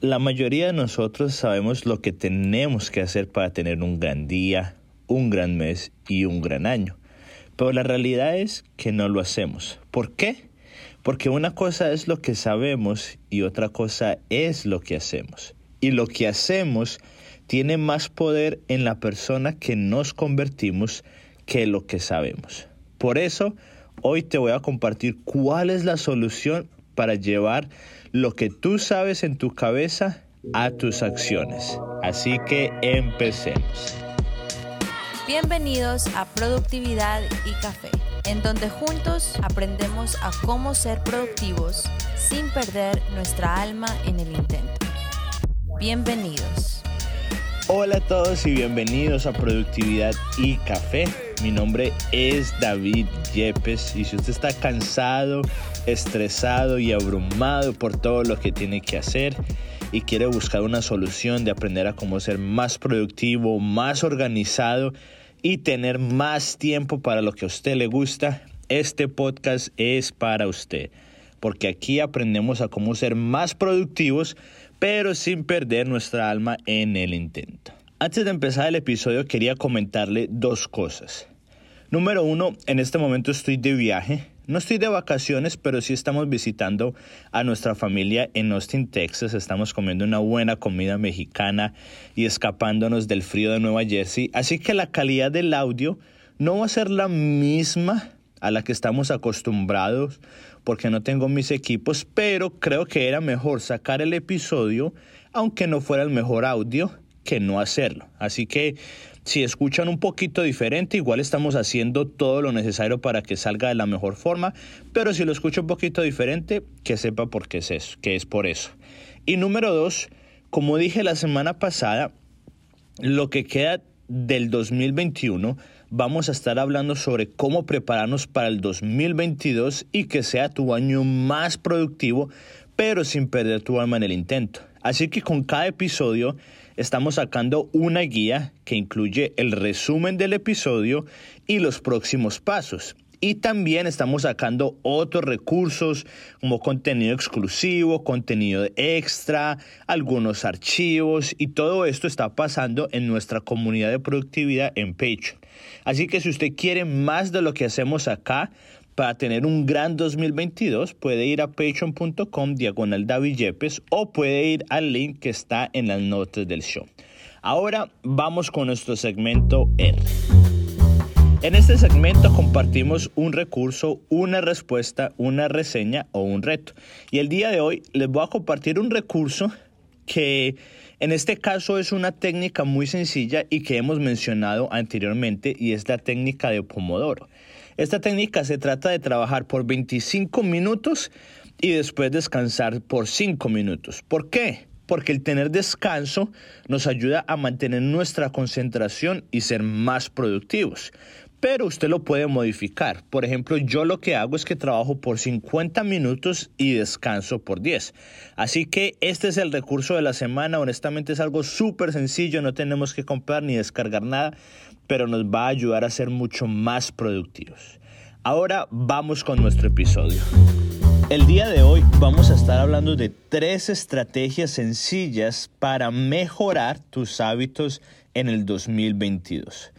La mayoría de nosotros sabemos lo que tenemos que hacer para tener un gran día, un gran mes y un gran año. Pero la realidad es que no lo hacemos. ¿Por qué? Porque una cosa es lo que sabemos y otra cosa es lo que hacemos. Y lo que hacemos tiene más poder en la persona que nos convertimos que lo que sabemos. Por eso, hoy te voy a compartir cuál es la solución para llevar lo que tú sabes en tu cabeza a tus acciones. Así que empecemos. Bienvenidos a Productividad y Café, en donde juntos aprendemos a cómo ser productivos sin perder nuestra alma en el intento. Bienvenidos. Hola a todos y bienvenidos a Productividad y Café. Mi nombre es David Yepes y si usted está cansado, estresado y abrumado por todo lo que tiene que hacer y quiere buscar una solución de aprender a cómo ser más productivo, más organizado y tener más tiempo para lo que a usted le gusta, este podcast es para usted. Porque aquí aprendemos a cómo ser más productivos, pero sin perder nuestra alma en el intento. Antes de empezar el episodio quería comentarle dos cosas. Número uno, en este momento estoy de viaje. No estoy de vacaciones, pero sí estamos visitando a nuestra familia en Austin, Texas. Estamos comiendo una buena comida mexicana y escapándonos del frío de Nueva Jersey. Así que la calidad del audio no va a ser la misma a la que estamos acostumbrados porque no tengo mis equipos, pero creo que era mejor sacar el episodio aunque no fuera el mejor audio que no hacerlo. Así que si escuchan un poquito diferente, igual estamos haciendo todo lo necesario para que salga de la mejor forma, pero si lo escucho un poquito diferente, que sepa por qué es eso, que es por eso. Y número dos, como dije la semana pasada, lo que queda del 2021, vamos a estar hablando sobre cómo prepararnos para el 2022 y que sea tu año más productivo, pero sin perder tu alma en el intento. Así que con cada episodio estamos sacando una guía que incluye el resumen del episodio y los próximos pasos. Y también estamos sacando otros recursos como contenido exclusivo, contenido extra, algunos archivos y todo esto está pasando en nuestra comunidad de productividad en Patreon. Así que si usted quiere más de lo que hacemos acá, para tener un gran 2022 puede ir a patreon.com diagonal David Yepes o puede ir al link que está en las notas del show. Ahora vamos con nuestro segmento R. En este segmento compartimos un recurso, una respuesta, una reseña o un reto. Y el día de hoy les voy a compartir un recurso que en este caso es una técnica muy sencilla y que hemos mencionado anteriormente y es la técnica de Pomodoro. Esta técnica se trata de trabajar por 25 minutos y después descansar por 5 minutos. ¿Por qué? Porque el tener descanso nos ayuda a mantener nuestra concentración y ser más productivos. Pero usted lo puede modificar. Por ejemplo, yo lo que hago es que trabajo por 50 minutos y descanso por 10. Así que este es el recurso de la semana. Honestamente es algo súper sencillo. No tenemos que comprar ni descargar nada pero nos va a ayudar a ser mucho más productivos. Ahora vamos con nuestro episodio. El día de hoy vamos a estar hablando de tres estrategias sencillas para mejorar tus hábitos en el 2022.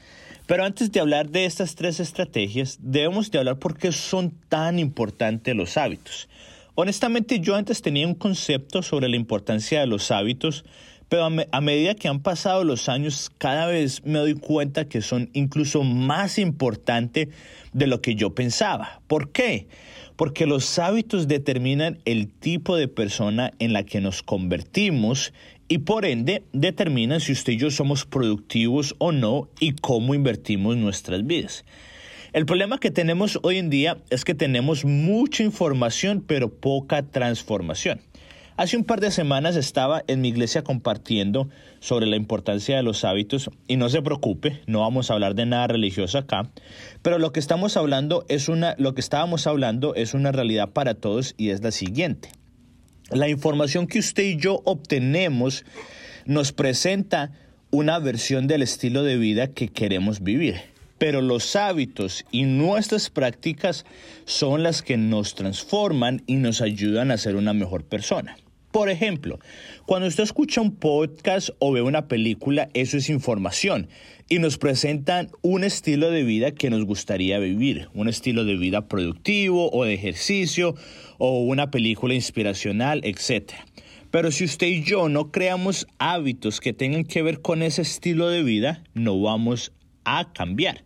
Pero antes de hablar de estas tres estrategias, debemos de hablar por qué son tan importantes los hábitos. Honestamente, yo antes tenía un concepto sobre la importancia de los hábitos, pero a, medida que han pasado los años, cada vez me doy cuenta que son incluso más importantes de lo que yo pensaba. ¿Por qué? Porque los hábitos determinan el tipo de persona en la que nos convertimos y por ende determinan si usted y yo somos productivos o no y cómo invertimos nuestras vidas. El problema que tenemos hoy en día es que tenemos mucha información pero poca transformación. Hace un par de semanas estaba en mi iglesia compartiendo sobre la importancia de los hábitos y no se preocupe, no vamos a hablar de nada religioso acá, pero lo que estamos hablando es una lo que estábamos hablando es una realidad para todos y es la siguiente. La información que usted y yo obtenemos nos presenta una versión del estilo de vida que queremos vivir pero los hábitos y nuestras prácticas son las que nos transforman y nos ayudan a ser una mejor persona. Por ejemplo, cuando usted escucha un podcast o ve una película, eso es información y nos presentan un estilo de vida que nos gustaría vivir, un estilo de vida productivo o de ejercicio o una película inspiracional, etc. Pero si usted y yo no creamos hábitos que tengan que ver con ese estilo de vida, no vamos a cambiar.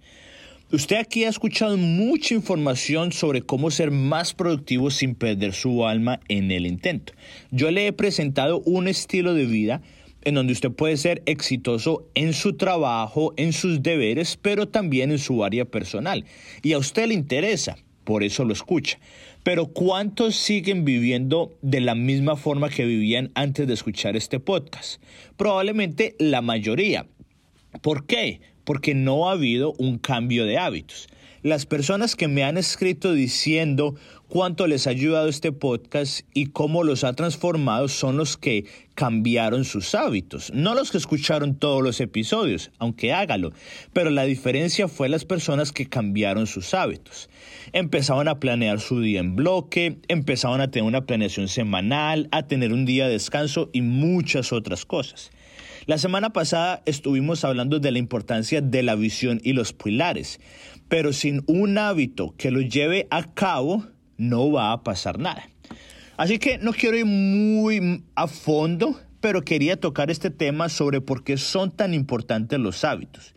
Usted aquí ha escuchado mucha información sobre cómo ser más productivo sin perder su alma en el intento. Yo le he presentado un estilo de vida en donde usted puede ser exitoso en su trabajo, en sus deberes, pero también en su área personal. Y a usted le interesa, por eso lo escucha. Pero ¿cuántos siguen viviendo de la misma forma que vivían antes de escuchar este podcast? Probablemente la mayoría. ¿Por qué? Porque no ha habido un cambio de hábitos. Las personas que me han escrito diciendo cuánto les ha ayudado este podcast y cómo los ha transformado son los que cambiaron sus hábitos, no los que escucharon todos los episodios, aunque hágalo, pero la diferencia fue las personas que cambiaron sus hábitos. Empezaban a planear su día en bloque, empezaban a tener una planeación semanal, a tener un día de descanso y muchas otras cosas. La semana pasada estuvimos hablando de la importancia de la visión y los pilares, pero sin un hábito que lo lleve a cabo, no va a pasar nada. Así que no quiero ir muy a fondo, pero quería tocar este tema sobre por qué son tan importantes los hábitos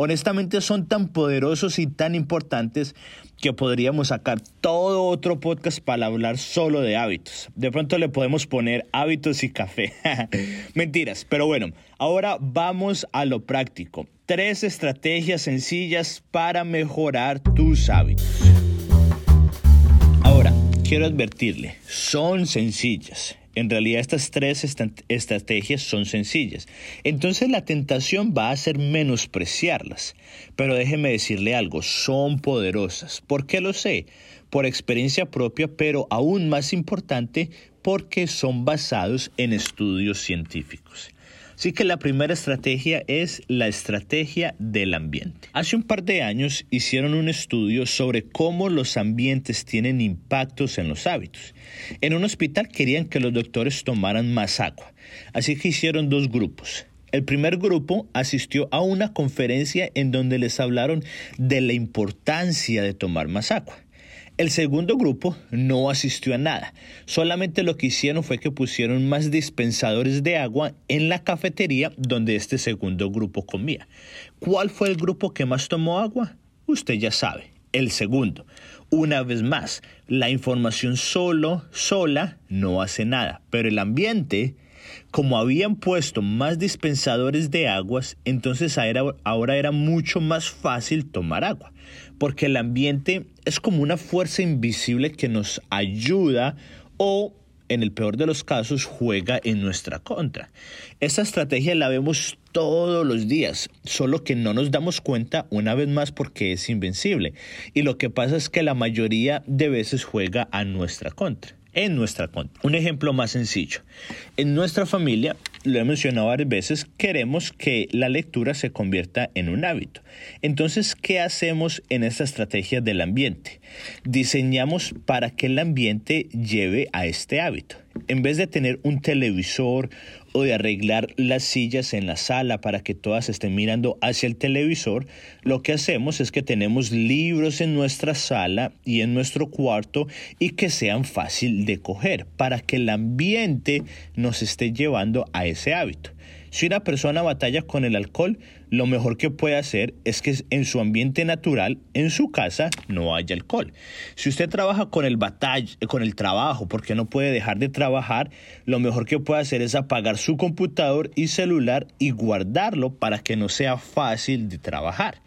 honestamente son tan poderosos y tan importantes que podríamos sacar todo otro podcast para hablar solo de hábitos. De pronto le podemos poner hábitos y café. Mentiras, pero bueno, ahora vamos a lo práctico. Tres estrategias sencillas para mejorar tus hábitos. Ahora, quiero advertirle, son sencillas. En realidad estas tres estrategias son sencillas. Entonces la tentación va a ser menospreciarlas. Pero déjeme decirle algo, son poderosas. ¿Por qué lo sé? Por experiencia propia, pero aún más importante, porque son basados en estudios científicos. Así que la primera estrategia es la estrategia del ambiente. Hace un par de años hicieron un estudio sobre cómo los ambientes tienen impactos en los hábitos. En un hospital querían que los doctores tomaran más agua, así que hicieron dos grupos. El primer grupo asistió a una conferencia en donde les hablaron de la importancia de tomar más agua. El segundo grupo no asistió a nada, solamente lo que hicieron fue que pusieron más dispensadores de agua en la cafetería donde este segundo grupo comía. ¿Cuál fue el grupo que más tomó agua? Usted ya sabe, el segundo. Una vez más, la información solo, sola, no hace nada, pero el ambiente como habían puesto más dispensadores de aguas, entonces ahora era mucho más fácil tomar agua, porque el ambiente es como una fuerza invisible que nos ayuda o en el peor de los casos, juega en nuestra contra. Esta estrategia la vemos todos los días, solo que no nos damos cuenta una vez más porque es invencible. Y lo que pasa es que la mayoría de veces juega a nuestra contra en nuestra cuenta. Un ejemplo más sencillo. En nuestra familia, lo he mencionado varias veces, queremos que la lectura se convierta en un hábito. Entonces, ¿qué hacemos en esta estrategia del ambiente? Diseñamos para que el ambiente lleve a este hábito. En vez de tener un televisor o de arreglar las sillas en la sala para que todas estén mirando hacia el televisor, lo que hacemos es que tenemos libros en nuestra sala y en nuestro cuarto y que sean fácil de coger para que el ambiente nos esté llevando a ese hábito. Si una persona batalla con el alcohol, lo mejor que puede hacer es que en su ambiente natural, en su casa, no haya alcohol. Si usted trabaja con el batalla, con el trabajo, porque no puede dejar de trabajar, lo mejor que puede hacer es apagar su computador y celular y guardarlo para que no sea fácil de trabajar.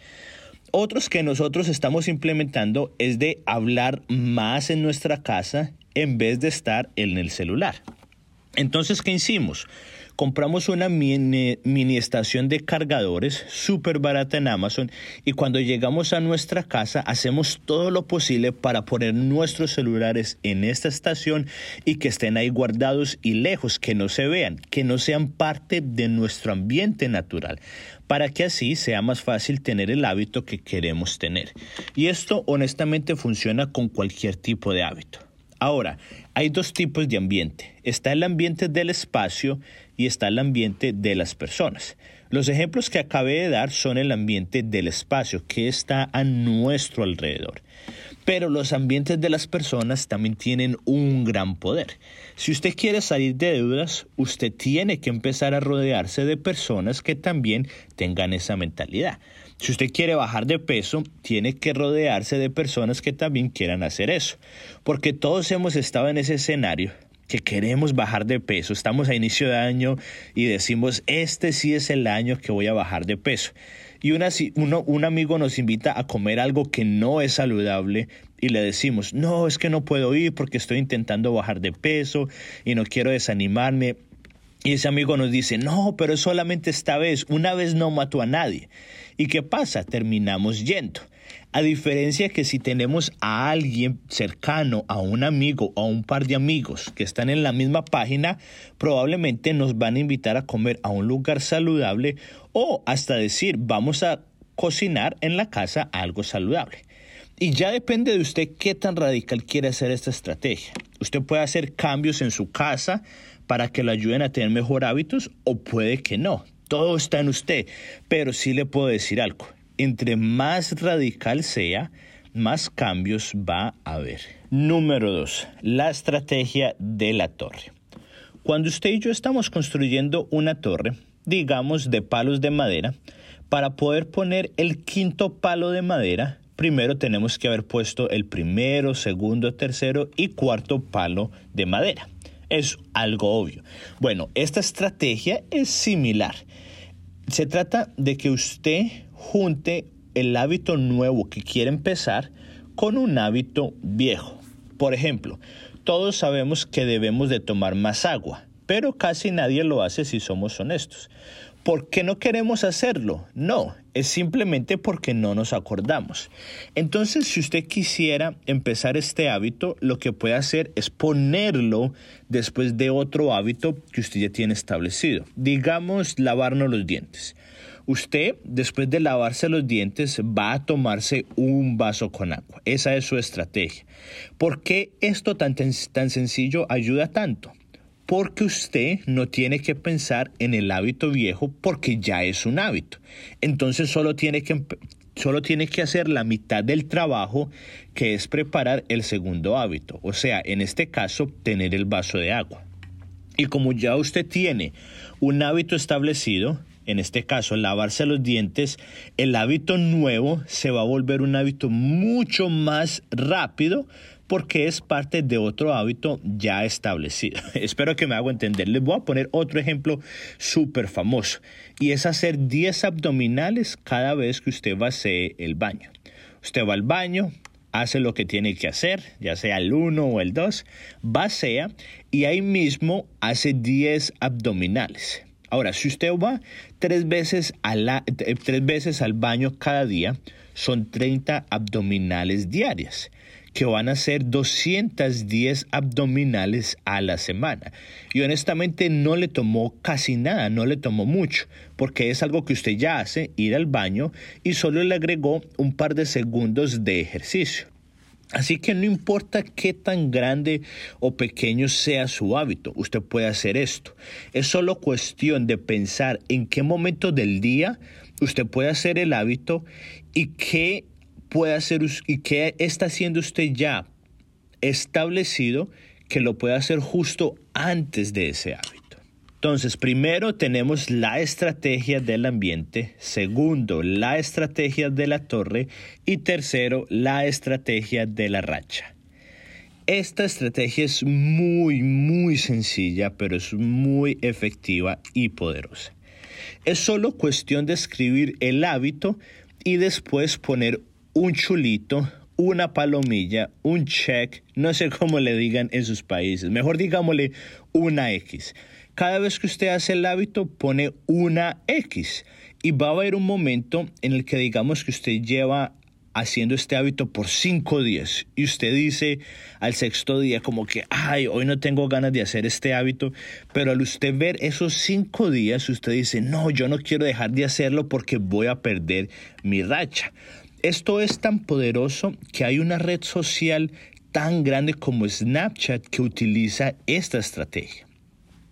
Otros que nosotros estamos implementando es de hablar más en nuestra casa en vez de estar en el celular. Entonces, ¿qué hicimos? Compramos una mini, estación de cargadores súper barata en Amazon y cuando llegamos a nuestra casa hacemos todo lo posible para poner nuestros celulares en esta estación y que estén ahí guardados y lejos, que no se vean, que no sean parte de nuestro ambiente natural para que así sea más fácil tener el hábito que queremos tener. Y esto honestamente funciona con cualquier tipo de hábito. Ahora, hay dos tipos de ambiente. Está el ambiente del espacio y está el ambiente de las personas. Los ejemplos que acabé de dar son el ambiente del espacio que está a nuestro alrededor. Pero los ambientes de las personas también tienen un gran poder. Si usted quiere salir de deudas, usted tiene que empezar a rodearse de personas que también tengan esa mentalidad. Si usted quiere bajar de peso, tiene que rodearse de personas que también quieran hacer eso. Porque todos hemos estado en ese escenario que queremos bajar de peso. Estamos a inicio de año y decimos, este sí es el año que voy a bajar de peso y un amigo nos invita a comer algo que no es saludable y le decimos, no, es que no puedo ir porque estoy intentando bajar de peso y no quiero desanimarme. Y ese amigo nos dice, no, pero solamente esta vez, una vez no mató a nadie. ¿Y qué pasa? Terminamos yendo. A diferencia que si tenemos a alguien cercano, a un amigo o a un par de amigos que están en la misma página, probablemente nos van a invitar a comer a un lugar saludable o hasta decir vamos a cocinar en la casa algo saludable. Y ya depende de usted qué tan radical quiere hacer esta estrategia. Usted puede hacer cambios en su casa para que lo ayuden a tener mejor hábitos o puede que no. Todo está en usted, pero sí le puedo decir algo entre más radical sea, más cambios va a haber. Número 2. La estrategia de la torre. Cuando usted y yo estamos construyendo una torre, digamos de palos de madera, para poder poner el quinto palo de madera, primero tenemos que haber puesto el primero, segundo, tercero y cuarto palo de madera. Es algo obvio. Bueno, esta estrategia es similar. Se trata de que usted junte el hábito nuevo que quiere empezar con un hábito viejo. Por ejemplo, todos sabemos que debemos de tomar más agua, pero casi nadie lo hace si somos honestos. ¿Por qué no queremos hacerlo? No, es simplemente porque no nos acordamos. Entonces, si usted quisiera empezar este hábito, lo que puede hacer es ponerlo después de otro hábito que usted ya tiene establecido. Digamos, lavarnos los dientes. Usted, después de lavarse los dientes, va a tomarse un vaso con agua. Esa es su estrategia. ¿Por qué esto tan, tan sencillo ayuda tanto? Porque usted no tiene que pensar en el hábito viejo porque ya es un hábito. Entonces solo tiene que, solo tiene que hacer la mitad del trabajo que es preparar el segundo hábito, o sea, en este caso, tener el vaso de agua. Y como ya usted tiene un hábito establecido, en este caso lavarse los dientes, el hábito nuevo se va a volver un hábito mucho más rápido porque es parte de otro hábito ya establecido. Espero que me haga entender. Les voy a poner otro ejemplo súper famoso y es hacer 10 abdominales cada vez que usted va a hacer el baño. Usted va al baño, hace lo que tiene que hacer, ya sea el 1 o el 2, vacea y ahí mismo hace 10 abdominales. Ahora, si usted va tres veces, eh, tres veces al baño cada día, son 30 abdominales diarias que van a ser 210 abdominales a la semana. Y honestamente no le tomó casi nada, no le tomó mucho, porque es algo que usted ya hace, ir al baño, y solo le agregó un par de segundos de ejercicio. Así que no importa qué tan grande o pequeño sea su hábito, usted puede hacer esto. Es solo cuestión de pensar en qué momento del día usted puede hacer el hábito y qué puede hacer y qué está haciendo usted ya establecido que lo puede hacer justo antes de ese hábito. Entonces, primero tenemos la estrategia del ambiente, segundo, la estrategia de la torre y tercero, la estrategia de la racha. Esta estrategia es muy, muy sencilla, pero es muy efectiva y poderosa. Es solo cuestión de escribir el hábito y después poner un chulito, una palomilla, un check, no sé cómo le digan en sus países, mejor digámosle una X. Cada vez que usted hace el hábito pone una X. Y va a haber un momento en el que digamos que usted lleva haciendo este hábito por cinco días. Y usted dice al sexto día como que, ay, hoy no tengo ganas de hacer este hábito, pero al usted ver esos cinco días, usted dice, no, yo no quiero dejar de hacerlo porque voy a perder mi racha. Esto es tan poderoso que hay una red social tan grande como Snapchat que utiliza esta estrategia.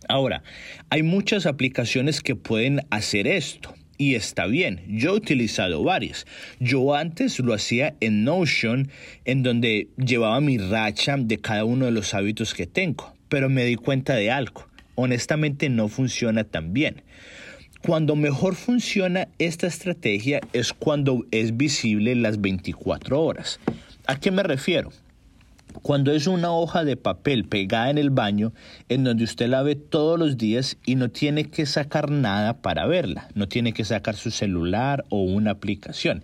Ahora, hay muchas aplicaciones que pueden hacer esto y está bien. Yo he utilizado varias. Yo antes lo hacía en Notion, en donde llevaba mi racha de cada uno de los hábitos que tengo, pero me di cuenta de algo. Honestamente no funciona tan bien. Cuando mejor funciona esta estrategia es cuando es visible las 24 horas. ¿A qué me refiero? Cuando es una hoja de papel pegada en el baño, en donde usted la ve todos los días y no tiene que sacar nada para verla, no tiene que sacar su celular o una aplicación.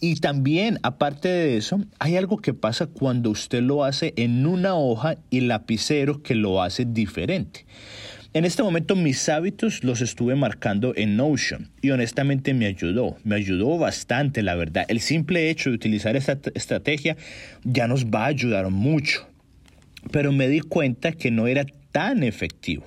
Y también, aparte de eso, hay algo que pasa cuando usted lo hace en una hoja y lapicero que lo hace diferente. En este momento mis hábitos los estuve marcando en Notion y honestamente me ayudó, me ayudó bastante la verdad. El simple hecho de utilizar esta estrategia ya nos va a ayudar mucho, pero me di cuenta que no era tan efectivo.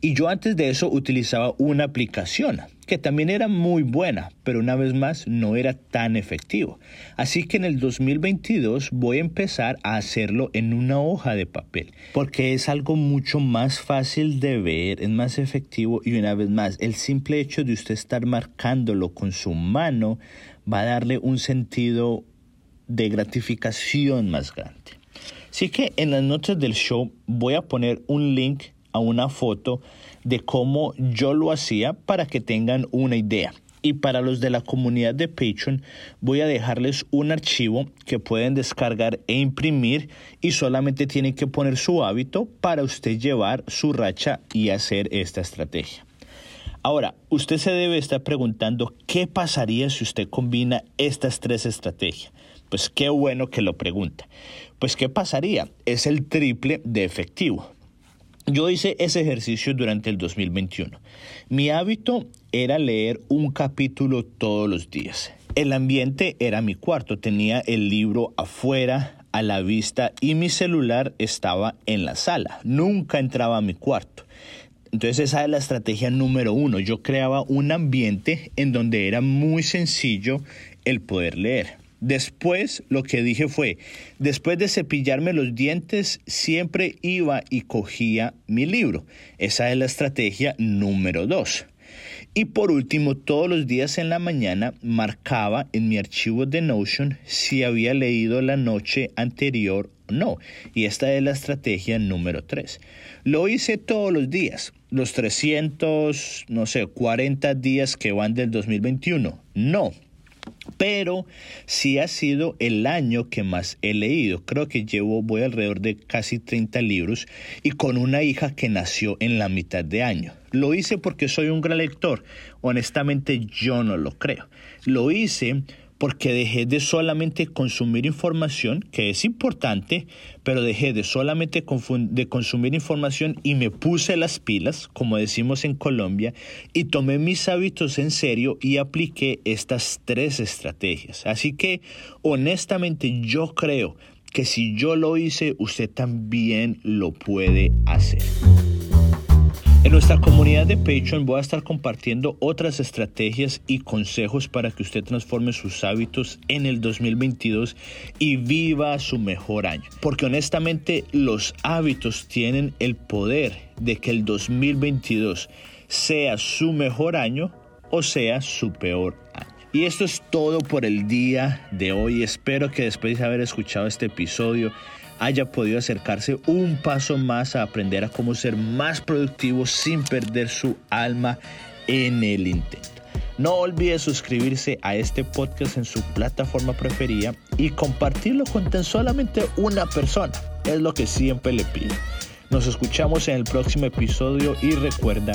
Y yo antes de eso utilizaba una aplicación que también era muy buena, pero una vez más no era tan efectivo. Así que en el 2022 voy a empezar a hacerlo en una hoja de papel, porque es algo mucho más fácil de ver, es más efectivo y una vez más, el simple hecho de usted estar marcándolo con su mano va a darle un sentido de gratificación más grande. Así que en las notas del show voy a poner un link a una foto de cómo yo lo hacía para que tengan una idea. Y para los de la comunidad de Patreon voy a dejarles un archivo que pueden descargar e imprimir y solamente tienen que poner su hábito para usted llevar su racha y hacer esta estrategia. Ahora, usted se debe estar preguntando qué pasaría si usted combina estas tres estrategias. Pues qué bueno que lo pregunta. Pues qué pasaría? Es el triple de efectivo. Yo hice ese ejercicio durante el 2021. Mi hábito era leer un capítulo todos los días. El ambiente era mi cuarto, tenía el libro afuera, a la vista y mi celular estaba en la sala. Nunca entraba a mi cuarto. Entonces esa es la estrategia número uno. Yo creaba un ambiente en donde era muy sencillo el poder leer. Después lo que dije fue, después de cepillarme los dientes, siempre iba y cogía mi libro. Esa es la estrategia número dos. Y por último, todos los días en la mañana marcaba en mi archivo de Notion si había leído la noche anterior o no. Y esta es la estrategia número tres. Lo hice todos los días, los 300, no sé, 40 días que van del 2021. No, pero sí ha sido el año que más he leído. Creo que llevo, voy alrededor de casi 30 libros y con una hija que nació en la mitad de año. Lo hice porque soy un gran lector. Honestamente yo no lo creo. Lo hice porque dejé de solamente consumir información, que es importante, pero dejé de solamente de consumir información y me puse las pilas, como decimos en Colombia, y tomé mis hábitos en serio y apliqué estas tres estrategias. Así que, honestamente, yo creo que si yo lo hice, usted también lo puede hacer. En nuestra comunidad de Patreon voy a estar compartiendo otras estrategias y consejos para que usted transforme sus hábitos en el 2022 y viva su mejor año. Porque honestamente los hábitos tienen el poder de que el 2022 sea su mejor año o sea su peor año. Y esto es todo por el día de hoy. Espero que después de haber escuchado este episodio haya podido acercarse un paso más a aprender a cómo ser más productivo sin perder su alma en el intento. No olvide suscribirse a este podcast en su plataforma preferida y compartirlo con tan solamente una persona. Es lo que siempre le pido. Nos escuchamos en el próximo episodio y recuerda,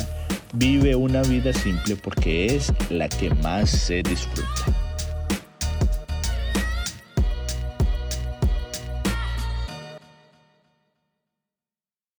vive una vida simple porque es la que más se disfruta.